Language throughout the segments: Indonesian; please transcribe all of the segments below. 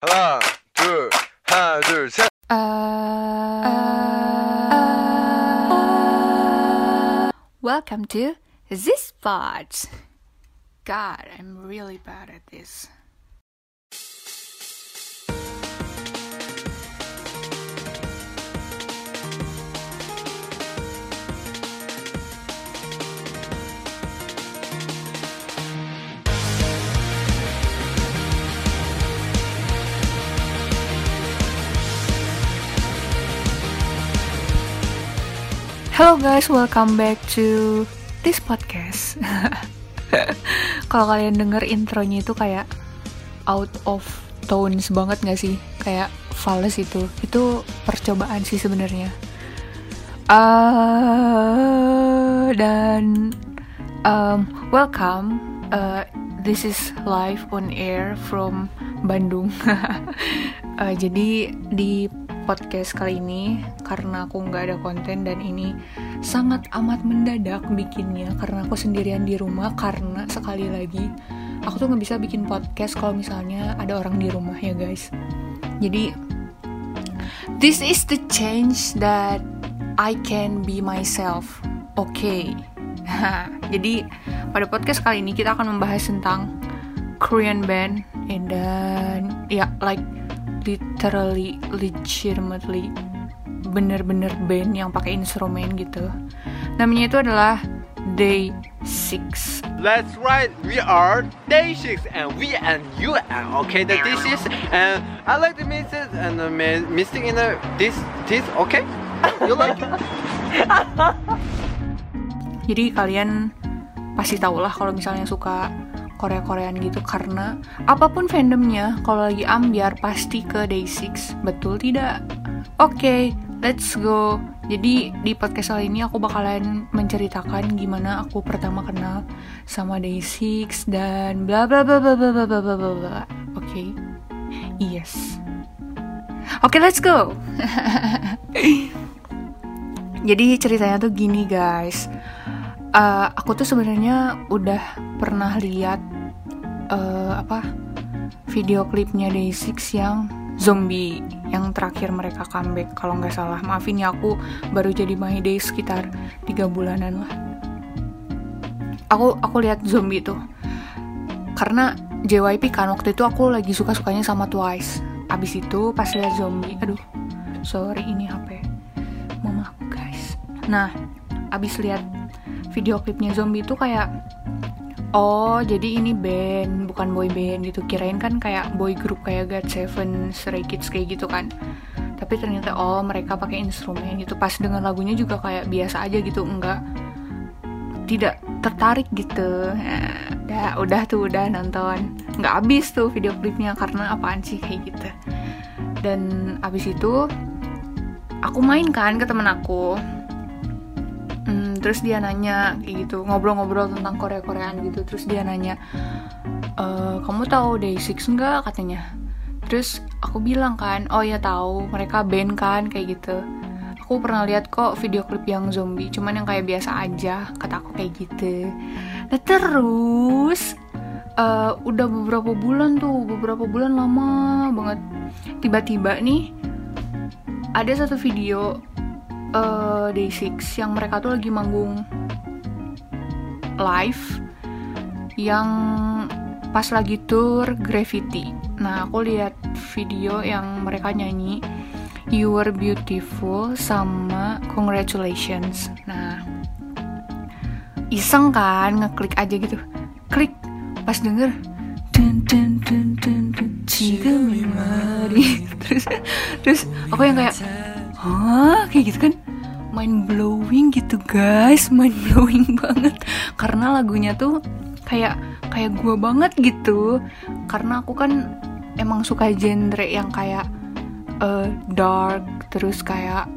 하나, 둘, 하나, 둘, 셋. Welcome to this part. God, I'm really bad at this. Hello guys, welcome back to this podcast. Kalau kalian denger intronya itu kayak out of tones banget gak sih? Kayak fals itu. Itu percobaan sih sebenarnya. Uh, dan um, welcome. Uh, this is live on air from Bandung. uh, jadi di podcast kali ini karena aku nggak ada konten dan ini sangat amat mendadak bikinnya. Karena aku sendirian di rumah karena sekali lagi aku tuh nggak bisa bikin podcast kalau misalnya ada orang di rumah ya guys. Jadi this is the change that I can be myself. Oke. Okay. jadi pada podcast kali ini kita akan membahas tentang Korean band dan ya like literally legitimately bener-bener band yang pakai instrumen gitu namanya itu adalah Day 6 That's right, we are Day 6 and we and you and okay the this is and I like the music and the mi- missing in the this this okay? You like it? jadi kalian pasti tau lah kalau misalnya suka Korea-Koreaan gitu karena apa pun fandomnya kalau lagi ambiar pasti ke Day6 betul tidak? Oke, okay, let's go. Jadi di podcast kali ini aku bakalan menceritakan gimana aku pertama kenal sama Day6 dan bla bla bla bla bla bla bla bla. Oke. Yes. Oke, okay, let's go. Jadi ceritanya tuh gini guys. Uh, aku tuh sebenarnya udah pernah lihat uh, apa video klipnya Day6 yang zombie yang terakhir mereka comeback kalau nggak salah. Maafin ya aku baru jadi My Day sekitar tiga bulanan lah. Aku aku lihat zombie tuh. Karena JYP kan waktu itu aku lagi suka sukanya sama Twice. Abis itu pas lihat zombie aduh sorry ini HP mamaku guys. Nah abis lihat video klipnya zombie itu kayak Oh, jadi ini band, bukan boy band gitu. Kirain kan kayak boy group kayak GOT7, Stray Kids kayak gitu kan. Tapi ternyata oh mereka pakai instrumen gitu. Pas dengan lagunya juga kayak biasa aja gitu, enggak tidak tertarik gitu. Nah, udah tuh udah nonton. Nggak habis tuh video klipnya karena apaan sih kayak gitu. Dan abis itu aku main kan ke temen aku terus dia nanya kayak gitu ngobrol-ngobrol tentang Korea Koreaan gitu. Terus dia nanya e, kamu tahu Day6 nggak? katanya. Terus aku bilang kan oh ya tahu mereka band kan kayak gitu. Aku pernah lihat kok video klip yang zombie cuman yang kayak biasa aja kata aku kayak gitu. Nah terus uh, udah beberapa bulan tuh beberapa bulan lama banget. Tiba-tiba nih ada satu video uh, Day6 yang mereka tuh lagi manggung live yang pas lagi tour Gravity. Nah, aku lihat video yang mereka nyanyi You Were Beautiful sama Congratulations. Nah, iseng kan ngeklik aja gitu. Klik pas denger dun dun dun dun dun terus terus aku yang kayak hah? Kayak gitu kan? Mind blowing gitu guys. Mind blowing banget. Karena lagunya tuh kayak kayak gue banget gitu. Karena aku kan emang suka genre yang kayak uh, dark terus kayak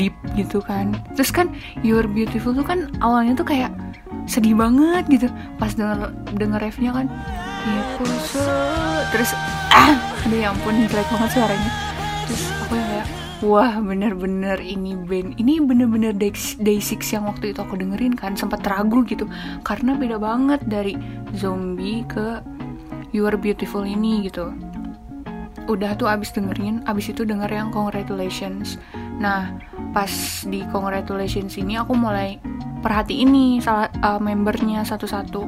deep gitu kan. Terus kan You're Beautiful tuh kan awalnya tuh kayak sedih banget gitu. Pas denger denger refnya kan ya terus ah aduh ya ampun jelek banget suaranya. Terus aku yang kayak wah bener-bener ini band. Ini bener-bener day, day six yang waktu itu aku dengerin kan sempat ragu gitu. Karena beda banget dari zombie ke You Are Beautiful ini gitu. Udah tuh abis dengerin abis itu denger yang congratulations. Nah pas di congratulations ini aku mulai perhati ini salah uh, membernya satu-satu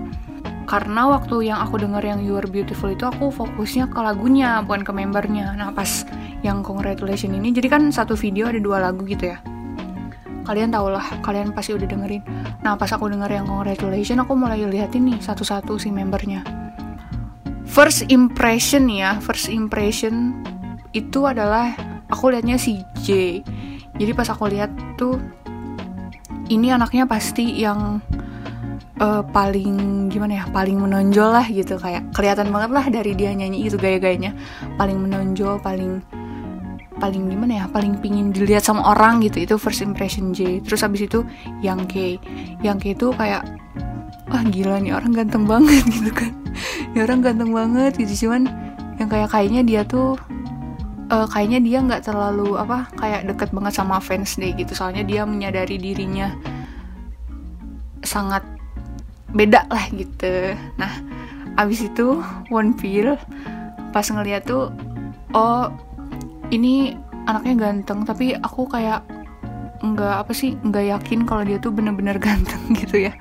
karena waktu yang aku denger yang You Are Beautiful itu aku fokusnya ke lagunya bukan ke membernya. Nah pas yang congratulations ini jadi kan satu video ada dua lagu gitu ya. Kalian tau lah kalian pasti udah dengerin. Nah pas aku denger yang congratulations aku mulai lihat ini satu-satu si membernya. First impression ya first impression itu adalah aku liatnya si J. Jadi pas aku lihat tuh ini anaknya pasti yang uh, paling gimana ya paling menonjol lah gitu. Kayak kelihatan banget lah dari dia nyanyi itu gaya-gayanya. Paling menonjol paling paling gimana ya paling pingin dilihat sama orang gitu. Itu first impression J. Terus abis itu yang K. Yang K itu kayak wah gila nih orang ganteng banget gitu kan. Ya orang ganteng banget gitu. Cuman yang kayak kayaknya dia tuh uh, kayaknya dia nggak terlalu apa kayak deket banget sama fans deh gitu. Soalnya dia menyadari dirinya sangat beda lah gitu. Nah abis itu One Pill pas ngeliat tuh oh ini anaknya ganteng tapi aku kayak nggak apa sih nggak yakin kalau dia tuh bener-bener ganteng gitu ya.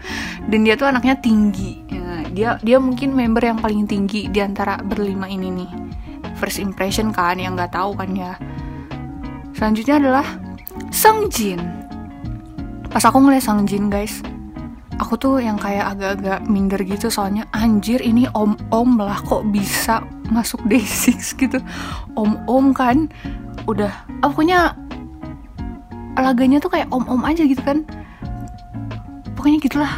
Dan dia tuh anaknya tinggi. Ya, dia dia mungkin member yang paling tinggi di antara berlima ini nih. First impression kan yang nggak tahu kan ya. Selanjutnya adalah Sang Jin. Pas aku ngeliat Sang Jin guys aku tuh yang kayak agak-agak minder gitu soalnya anjir ini om-om lah kok bisa masuk Day6 gitu. Om-om kan udah oh, pokoknya laganya tuh kayak om-om aja gitu kan. Pokoknya gitulah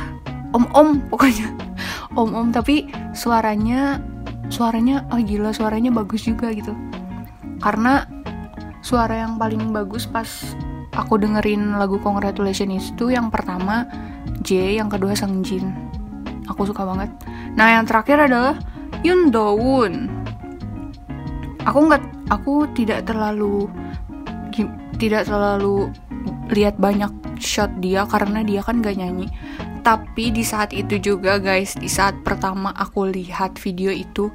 om-om pokoknya. Om-om tapi suaranya suaranya oh gila suaranya bagus juga gitu. Karena suara yang paling bagus pas aku dengerin lagu Congratulations itu yang pertama J yang kedua Sang Jin. Aku suka banget. Nah yang terakhir adalah Yoon Do Woon. Aku nggak aku tidak terlalu tidak terlalu lihat banyak shot dia karena dia kan gak nyanyi. Tapi di saat itu juga guys di saat pertama aku lihat video itu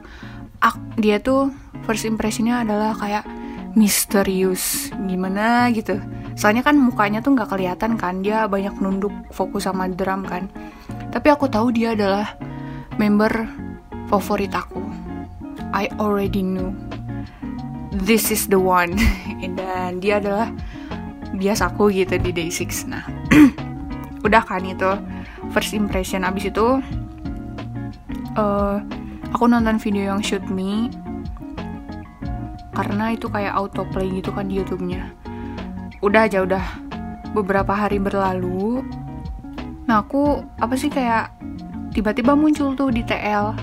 ak, dia tuh first impressionnya adalah kayak misterius. Gimana gitu soalnya kan mukanya tuh nggak kelihatan kan dia banyak nunduk fokus sama drum kan. Tapi aku tahu dia adalah member favorit aku. I already knew. This is the one. Dan dia adalah biasaku gitu di day 6 nah udah kan itu first impression. Abis itu uh, aku nonton video yang shoot me. Karena itu kayak autoplay gitu kan di YouTube-nya udah aja udah. Beberapa hari berlalu. Nah aku apa sih kayak tiba-tiba muncul tuh di TL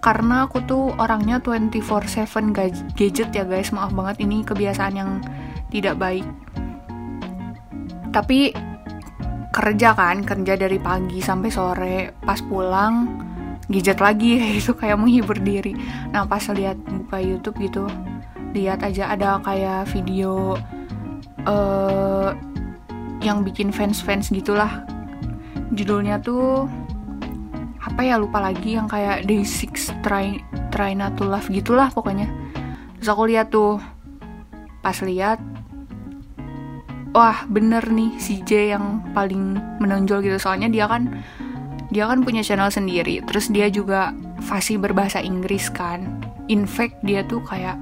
karena aku tuh orangnya 24/7 gadget ya guys. Maaf banget ini kebiasaan yang tidak baik. Tapi kerja kan kerja dari pagi sampai sore. Pas pulang gadget lagi itu kayak menghibur diri. Nah pas lihat buka YouTube gitu lihat aja ada kayak video uh, yang bikin fans-fans gitulah. Judulnya tuh apa ya lupa lagi yang kayak day six try try not to love gitulah pokoknya. Terus aku lihat tuh pas lihat wah bener nih si J yang paling menonjol gitu. Soalnya dia kan dia kan punya channel sendiri. Terus dia juga fasih berbahasa Inggris kan. In fact dia tuh kayak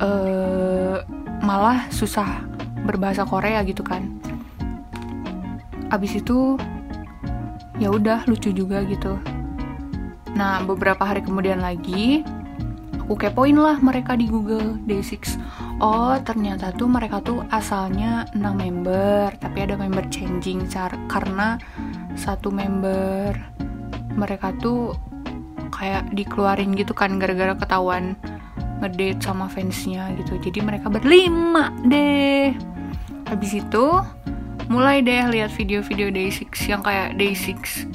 uh, malah susah berbahasa Korea gitu kan. Abis itu ya udah lucu juga gitu. Nah beberapa hari kemudian lagi aku kepoin lah mereka di Google Day6 oh ternyata tuh mereka tuh asalnya 6 member tapi ada member changing karena satu member mereka tuh kayak dikeluarin gitu kan gara-gara ketahuan ngedate sama fansnya gitu. Jadi mereka berlima deh. Habis itu mulai deh lihat video-video Day6 yang kayak Day6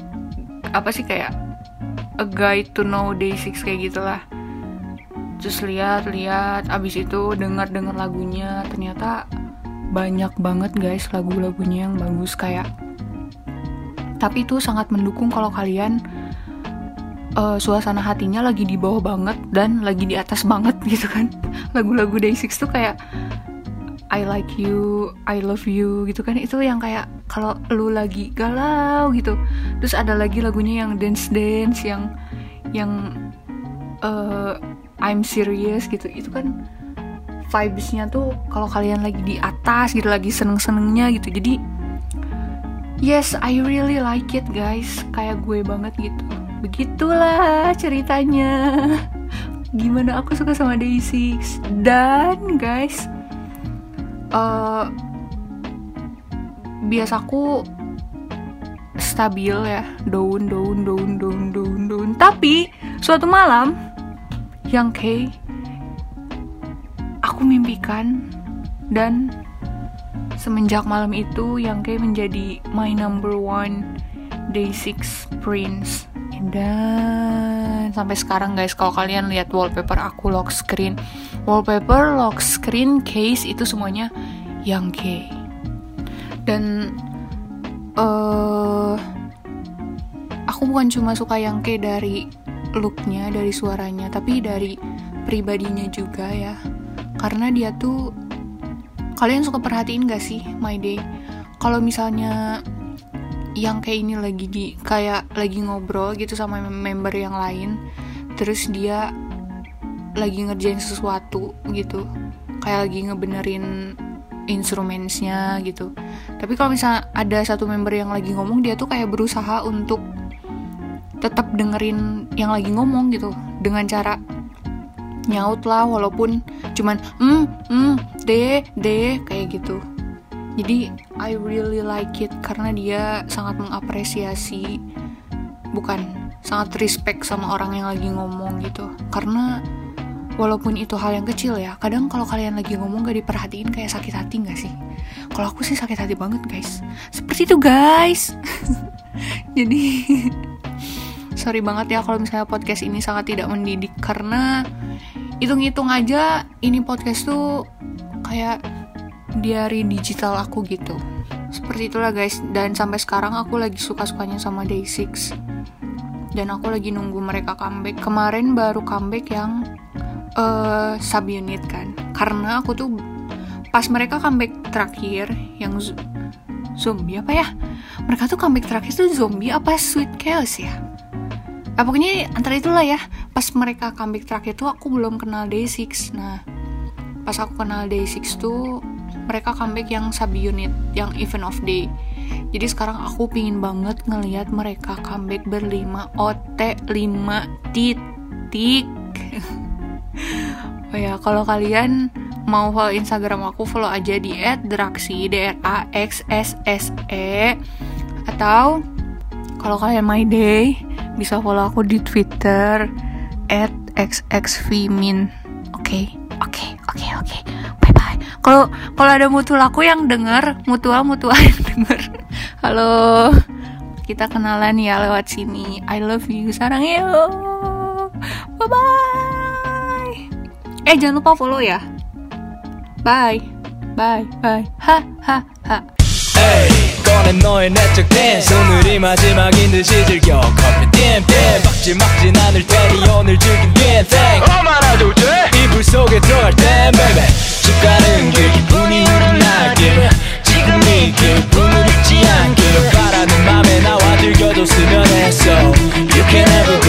apa sih kayak a guide to know Day6 kayak gitulah. Terus lihat-lihat abis itu dengar-dengar lagunya. Ternyata banyak banget guys lagu-lagunya yang bagus kayak tapi itu sangat mendukung kalau kalian uh, suasana hatinya lagi di bawah banget dan lagi di atas banget gitu kan. Lagu-lagu Day6 tuh kayak I like you, I love you gitu kan. Itu yang kayak kalau lu lagi galau gitu. Terus ada lagi lagunya yang dance dance yang yang uh, I'm serious gitu. Itu kan vibesnya tuh kalau kalian lagi di atas gitu lagi seneng senengnya gitu. Jadi yes I really like it guys. Kayak gue banget gitu begitulah ceritanya. Gimana aku suka sama Day6 dan guys uh, biasaku stabil ya. Daun daun daun daun daun daun. Tapi suatu malam yang K aku mimpikan dan semenjak malam itu yang K menjadi my number one day six prince dan sampai sekarang guys kalau kalian lihat wallpaper aku lock screen wallpaper lock screen case itu semuanya yang K. Dan uh, aku bukan cuma suka yang K dari looknya dari suaranya tapi dari pribadinya juga ya. Karena dia tuh kalian suka perhatiin gak sih my day? Kalau misalnya yang kayak ini lagi di kayak lagi ngobrol gitu sama member yang lain. Terus dia lagi ngerjain sesuatu gitu. Kayak lagi ngebenerin instrumentsnya gitu. Tapi kalau misalnya ada satu member yang lagi ngomong dia tuh kayak berusaha untuk tetap dengerin yang lagi ngomong gitu. Dengan cara nyaut lah walaupun cuman hmm hmm deh deh kayak gitu jadi I really like it karena dia sangat mengapresiasi bukan sangat respect sama orang yang lagi ngomong gitu. Karena walaupun itu hal yang kecil ya kadang kalau kalian lagi ngomong gak diperhatiin kayak sakit hati gak sih? Kalau aku sih sakit hati banget guys. Seperti itu guys. Jadi sorry banget ya kalau misalnya podcast ini sangat tidak mendidik. Karena hitung-hitung aja ini podcast tuh kayak diary digital aku gitu. Seperti itulah guys. Dan sampai sekarang aku lagi suka-sukanya sama Day6 dan aku lagi nunggu mereka comeback. Kemarin baru comeback yang uh, subunit kan. Karena aku tuh pas mereka comeback terakhir yang zombie apa ya? Mereka tuh comeback terakhir tuh zombie apa sweet chaos ya? Eh, pokoknya antara itulah ya. Pas mereka comeback terakhir tuh aku belum kenal Day6 nah pas aku kenal Day6 tuh mereka comeback yang unit yang event of day jadi sekarang aku pingin banget ngelihat mereka comeback berlima OT 5 titik oh ya kalau kalian mau follow Instagram aku follow aja di @draxi d r a x s s e atau kalau kalian my day bisa follow aku di Twitter @xxvmin oke okay? oke okay, oke okay, oke okay bye bye kalau kalau ada mutu laku yang denger mutua mutua yang denger halo kita kenalan ya lewat sini I love you sarang yo bye bye eh jangan lupa follow ya bye bye bye ha ha ha Hey, 꺼낸 너의 내적 댄스 오늘이 마지막인 듯이 즐겨 커피 땜땜 박지 막진 않을 테니 오늘 즐긴 게 thing 얼마나 좋지 쭉 가는 길 기분이 흐르나길 지금 이 기분을 잊지 않길 바라는 맘에 나와 들겨도 수면했어. You can never